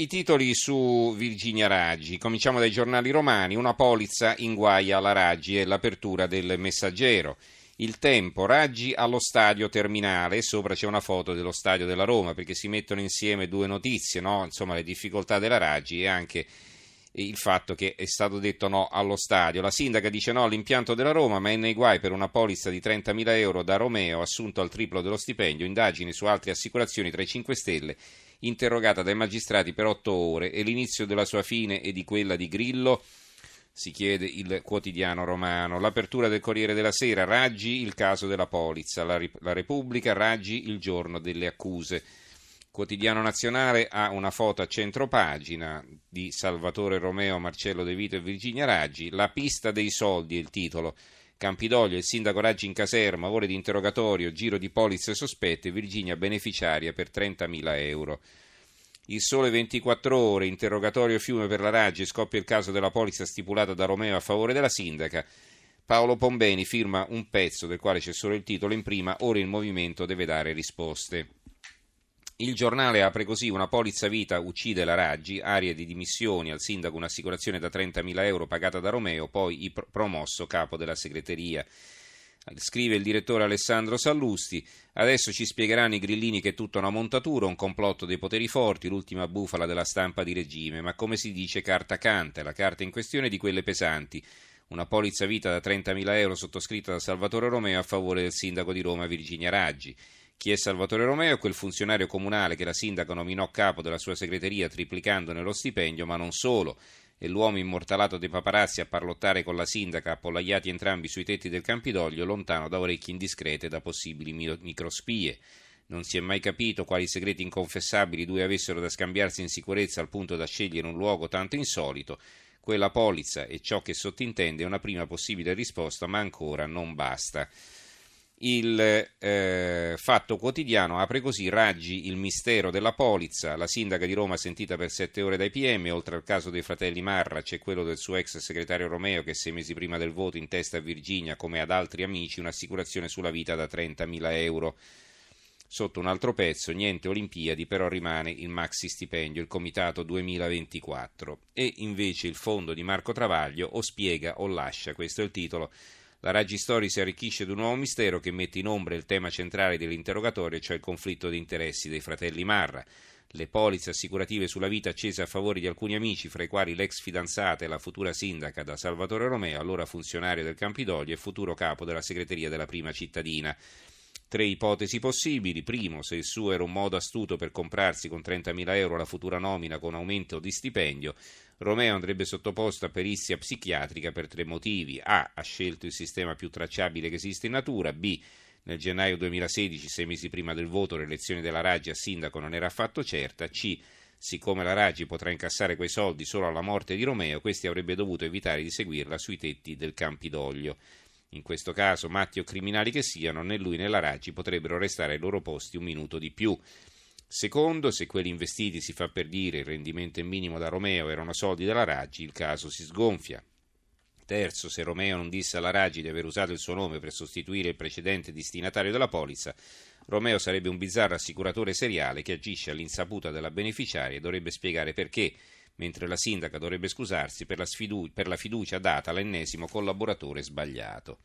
I titoli su Virginia Raggi. Cominciamo dai giornali romani. Una polizza inguaia la Raggi e l'apertura del messaggero. Il tempo, Raggi allo stadio terminale, sopra c'è una foto dello stadio della Roma perché si mettono insieme due notizie, no? insomma le difficoltà della Raggi e anche il fatto che è stato detto no allo stadio. La sindaca dice no all'impianto della Roma, ma è nei guai per una polizza di 30.000 euro da Romeo, assunto al triplo dello stipendio, indagini su altre assicurazioni tra i 5 Stelle interrogata dai magistrati per otto ore e l'inizio della sua fine e di quella di Grillo? Si chiede il quotidiano romano. L'apertura del Corriere della Sera, Raggi il caso della polizza, la, la Repubblica, Raggi il giorno delle accuse. Quotidiano Nazionale ha una foto a centropagina di Salvatore Romeo, Marcello De Vito e Virginia Raggi. La pista dei soldi è il titolo. Campidoglio, il sindaco Raggi in caserma, ore di interrogatorio, giro di polizze sospette, Virginia beneficiaria per 30.000 euro. Il sole 24 ore, interrogatorio fiume per la Raggi, scoppia il caso della polizza stipulata da Romeo a favore della sindaca. Paolo Pombeni firma un pezzo del quale c'è solo il titolo in prima, ora il movimento deve dare risposte. Il giornale apre così una polizza vita uccide la Raggi, aria di dimissioni al sindaco un'assicurazione da 30.000 euro pagata da Romeo, poi promosso capo della segreteria. Scrive il direttore Alessandro Sallusti, adesso ci spiegheranno i grillini che è tutta una montatura, un complotto dei poteri forti, l'ultima bufala della stampa di regime, ma come si dice carta canta, la carta in questione di quelle pesanti. Una polizza vita da 30.000 euro sottoscritta da Salvatore Romeo a favore del sindaco di Roma Virginia Raggi. Chi è Salvatore Romeo quel funzionario comunale che la sindaca nominò capo della sua segreteria triplicandone lo stipendio, ma non solo. È l'uomo immortalato dei paparazzi a parlottare con la sindaca, appollaiati entrambi sui tetti del Campidoglio, lontano da orecchie indiscrete e da possibili microspie. Non si è mai capito quali segreti inconfessabili i due avessero da scambiarsi in sicurezza al punto da scegliere un luogo tanto insolito. Quella polizza e ciò che sottintende è una prima possibile risposta, ma ancora non basta. Il eh, Fatto Quotidiano apre così Raggi il mistero della polizza, la sindaca di Roma sentita per sette ore dai PM, oltre al caso dei fratelli Marra c'è quello del suo ex segretario Romeo che sei mesi prima del voto in testa a Virginia come ad altri amici un'assicurazione sulla vita da 30.000 euro. Sotto un altro pezzo, niente Olimpiadi, però rimane il maxi stipendio, il Comitato 2024. E invece il fondo di Marco Travaglio o spiega o lascia, questo è il titolo la Raggi Story si arricchisce di un nuovo mistero che mette in ombra il tema centrale dell'interrogatorio, cioè il conflitto di interessi dei fratelli Marra. Le polizze assicurative sulla vita accese a favore di alcuni amici, fra i quali l'ex fidanzata e la futura sindaca da Salvatore Romeo, allora funzionario del Campidoglio e futuro capo della segreteria della prima cittadina. Tre ipotesi possibili. Primo, se il suo era un modo astuto per comprarsi con 30.000 euro la futura nomina con aumento di stipendio. Romeo andrebbe sottoposto a perizia psichiatrica per tre motivi. A. Ha scelto il sistema più tracciabile che esiste in natura. B. Nel gennaio 2016, sei mesi prima del voto, l'elezione della Raggi a sindaco non era affatto certa. C. Siccome la Raggi potrà incassare quei soldi solo alla morte di Romeo, questi avrebbe dovuto evitare di seguirla sui tetti del Campidoglio. In questo caso, matti o criminali che siano, né lui né la Raggi potrebbero restare ai loro posti un minuto di più. Secondo, se quelli investiti si fa per dire il rendimento minimo da Romeo erano soldi della Raggi, il caso si sgonfia. Terzo, se Romeo non disse alla Raggi di aver usato il suo nome per sostituire il precedente destinatario della polizza, Romeo sarebbe un bizzarro assicuratore seriale che agisce all'insaputa della beneficiaria e dovrebbe spiegare perché, mentre la sindaca dovrebbe scusarsi per la, sfidu- per la fiducia data all'ennesimo collaboratore sbagliato.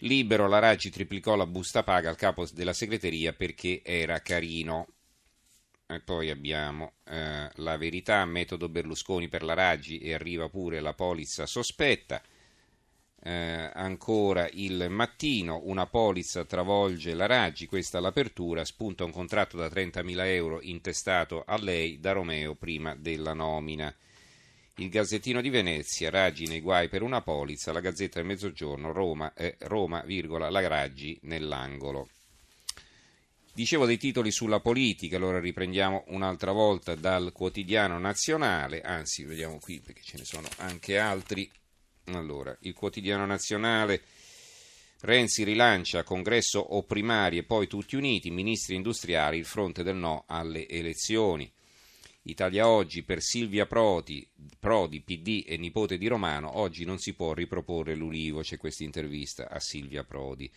Libero la Raggi triplicò la busta paga al capo della segreteria perché era carino. E poi abbiamo eh, la verità, metodo Berlusconi per la Raggi e arriva pure la polizza sospetta. Eh, ancora il mattino, una polizza travolge la Raggi, questa l'apertura, spunta un contratto da 30.000 euro intestato a lei da Romeo prima della nomina. Il Gazzettino di Venezia, Raggi nei guai per una polizza, la Gazzetta del Mezzogiorno, Roma, eh, Roma virgola, la Raggi nell'angolo. Dicevo dei titoli sulla politica, allora riprendiamo un'altra volta dal quotidiano nazionale, anzi vediamo qui perché ce ne sono anche altri. Allora, il quotidiano nazionale, Renzi rilancia congresso o primarie, poi tutti uniti, ministri industriali, il fronte del no alle elezioni. Italia Oggi per Silvia Prodi, Prodi, PD e nipote di Romano, oggi non si può riproporre l'Ulivo, c'è questa intervista a Silvia Prodi.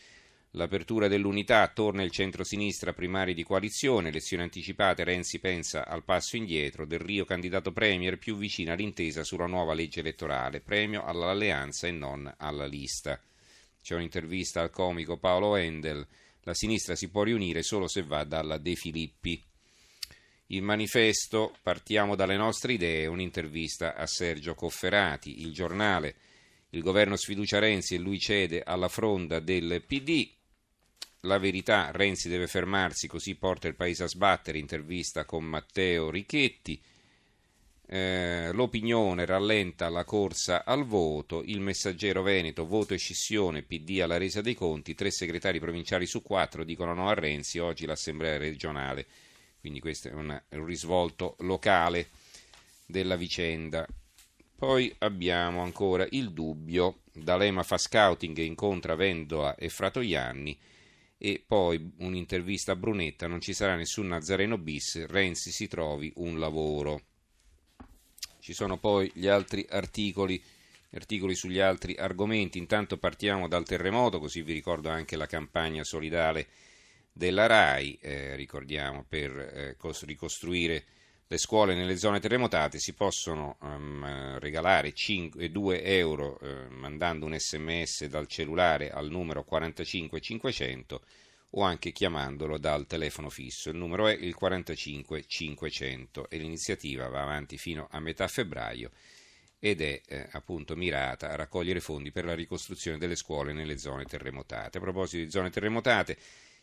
L'apertura dell'unità, torna il centro-sinistra primari di coalizione, elezioni anticipate, Renzi pensa al passo indietro, Del Rio candidato premier più vicino all'intesa sulla nuova legge elettorale, premio all'alleanza e non alla lista. C'è un'intervista al comico Paolo Endel, la sinistra si può riunire solo se va dalla De Filippi. Il manifesto, partiamo dalle nostre idee, un'intervista a Sergio Cofferati, il giornale, il governo sfiducia Renzi e lui cede alla fronda del PD, la verità, Renzi deve fermarsi, così porta il paese a sbattere, intervista con Matteo Richetti. Eh, l'opinione rallenta la corsa al voto, il messaggero Veneto, voto e scissione, PD alla resa dei conti, tre segretari provinciali su quattro dicono no a Renzi, oggi l'assemblea regionale, quindi questo è un, risvolto locale della vicenda. Poi abbiamo ancora il dubbio, D'Alema fa scouting e incontra Vendola e Fratoianni, e poi un'intervista a Brunetta, non ci sarà nessun Nazareno bis, Renzi si trovi un lavoro. Ci sono poi gli altri articoli, articoli sugli altri argomenti, intanto partiamo dal terremoto, così vi ricordo anche la campagna solidale della RAI, eh, ricordiamo, per eh, ricostruire le scuole nelle zone terremotate si possono um, regalare 5, 2 euro eh, mandando un sms dal cellulare al numero 45500 o anche chiamandolo dal telefono fisso. Il numero è il 45500 e l'iniziativa va avanti fino a metà febbraio ed è eh, appunto mirata a raccogliere fondi per la ricostruzione delle scuole nelle zone terremotate. A proposito di zone terremotate,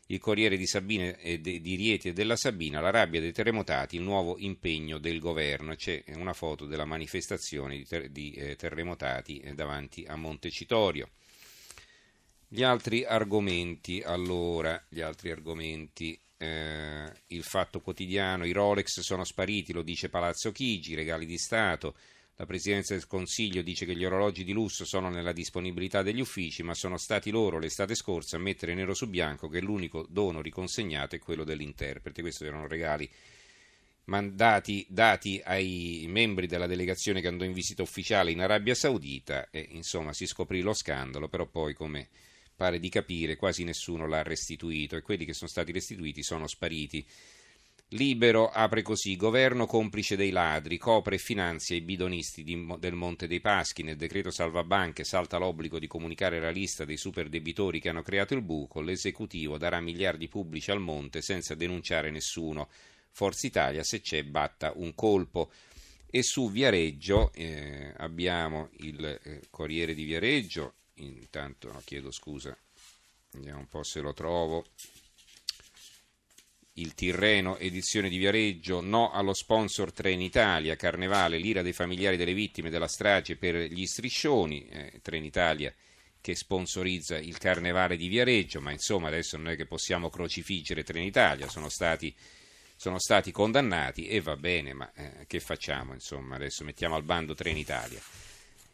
il Corriere di, Sabine, eh, di Rieti e della Sabina, la rabbia dei terremotati, il nuovo impegno del governo. C'è una foto della manifestazione di, ter- di eh, terremotati eh, davanti a Montecitorio. Gli altri argomenti, allora, gli altri argomenti, eh, il fatto quotidiano, i Rolex sono spariti, lo dice Palazzo Chigi, regali di Stato, la Presidenza del Consiglio dice che gli orologi di lusso sono nella disponibilità degli uffici, ma sono stati loro l'estate scorsa a mettere nero su bianco che l'unico dono riconsegnato è quello dell'interprete. Questi erano regali mandati, dati ai membri della delegazione che andò in visita ufficiale in Arabia Saudita e insomma si scoprì lo scandalo, però poi come pare di capire quasi nessuno l'ha restituito e quelli che sono stati restituiti sono spariti. Libero apre così, governo complice dei ladri, copre e finanzia i bidonisti di, del Monte dei Paschi, nel decreto salvabanche salta l'obbligo di comunicare la lista dei superdebitori che hanno creato il buco, l'esecutivo darà miliardi pubblici al Monte senza denunciare nessuno, Forza Italia se c'è batta un colpo. E su Viareggio eh, abbiamo il eh, Corriere di Viareggio, intanto no, chiedo scusa, vediamo un po' se lo trovo il Tirreno, edizione di Viareggio, no allo sponsor Trenitalia, Carnevale, l'ira dei familiari delle vittime della strage per gli striscioni, eh, Trenitalia che sponsorizza il Carnevale di Viareggio, ma insomma adesso non è che possiamo crocifiggere Trenitalia, sono stati, sono stati condannati e va bene, ma eh, che facciamo insomma, adesso mettiamo al bando Trenitalia.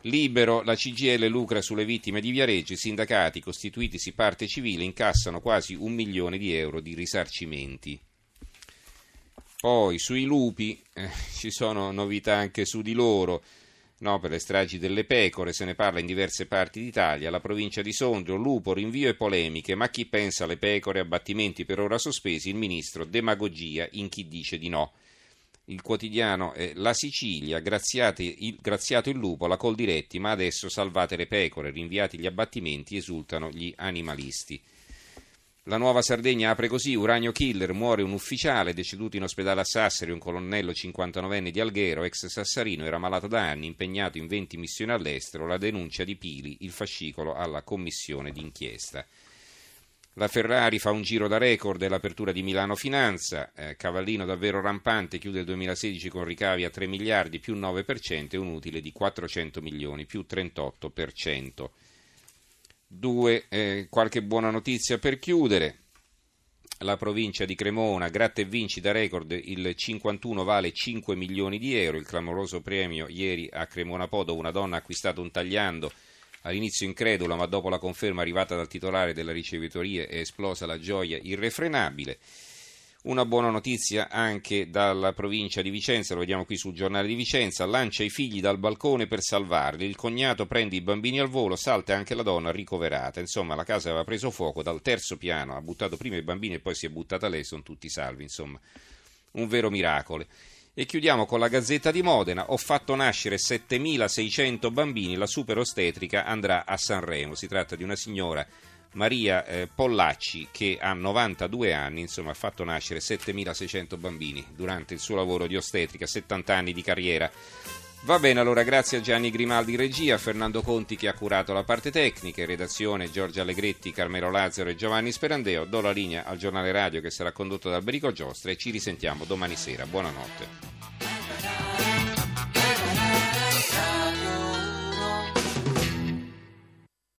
Libero, la CGL lucra sulle vittime di Viareggio, i sindacati costituitisi parte civile incassano quasi un milione di euro di risarcimenti. Poi sui lupi eh, ci sono novità anche su di loro. No, per le stragi delle pecore se ne parla in diverse parti d'Italia. La provincia di Sondrio, lupo, rinvio e polemiche. Ma chi pensa alle pecore, abbattimenti per ora sospesi? Il ministro, demagogia in chi dice di no il quotidiano è La Sicilia, il, graziato il lupo, la Coldiretti, ma adesso salvate le pecore, rinviati gli abbattimenti, esultano gli animalisti. La nuova Sardegna apre così, uranio killer, muore un ufficiale, deceduto in ospedale a Sassari, un colonnello 59enne di Alghero, ex sassarino, era malato da anni, impegnato in 20 missioni all'estero, la denuncia di Pili, il fascicolo alla commissione d'inchiesta. La Ferrari fa un giro da record dell'apertura di Milano Finanza, eh, cavallino davvero rampante, chiude il 2016 con ricavi a 3 miliardi più 9% e un utile di 400 milioni più 38%. Due, eh, qualche buona notizia per chiudere. La provincia di Cremona, gratta e vinci da record, il 51 vale 5 milioni di euro, il clamoroso premio ieri a Cremona Po dove una donna ha acquistato un tagliando All'inizio incredula, ma dopo la conferma arrivata dal titolare della ricevitoria è esplosa la gioia irrefrenabile. Una buona notizia anche dalla provincia di Vicenza, lo vediamo qui sul giornale di Vicenza, lancia i figli dal balcone per salvarli, il cognato prende i bambini al volo, salta anche la donna ricoverata, insomma la casa aveva preso fuoco dal terzo piano, ha buttato prima i bambini e poi si è buttata lei, sono tutti salvi, insomma un vero miracolo. E chiudiamo con la Gazzetta di Modena. Ho fatto nascere 7600 bambini, la super ostetrica andrà a Sanremo. Si tratta di una signora Maria eh, Pollacci che ha 92 anni, insomma ha fatto nascere 7600 bambini durante il suo lavoro di ostetrica, 70 anni di carriera. Va bene, allora grazie a Gianni Grimaldi regia, a Fernando Conti che ha curato la parte tecnica, redazione Giorgia Allegretti, Carmelo Lazzaro e Giovanni Sperandeo. Do la linea al giornale radio che sarà condotto da Alberico Giostra e ci risentiamo domani sera. Buonanotte.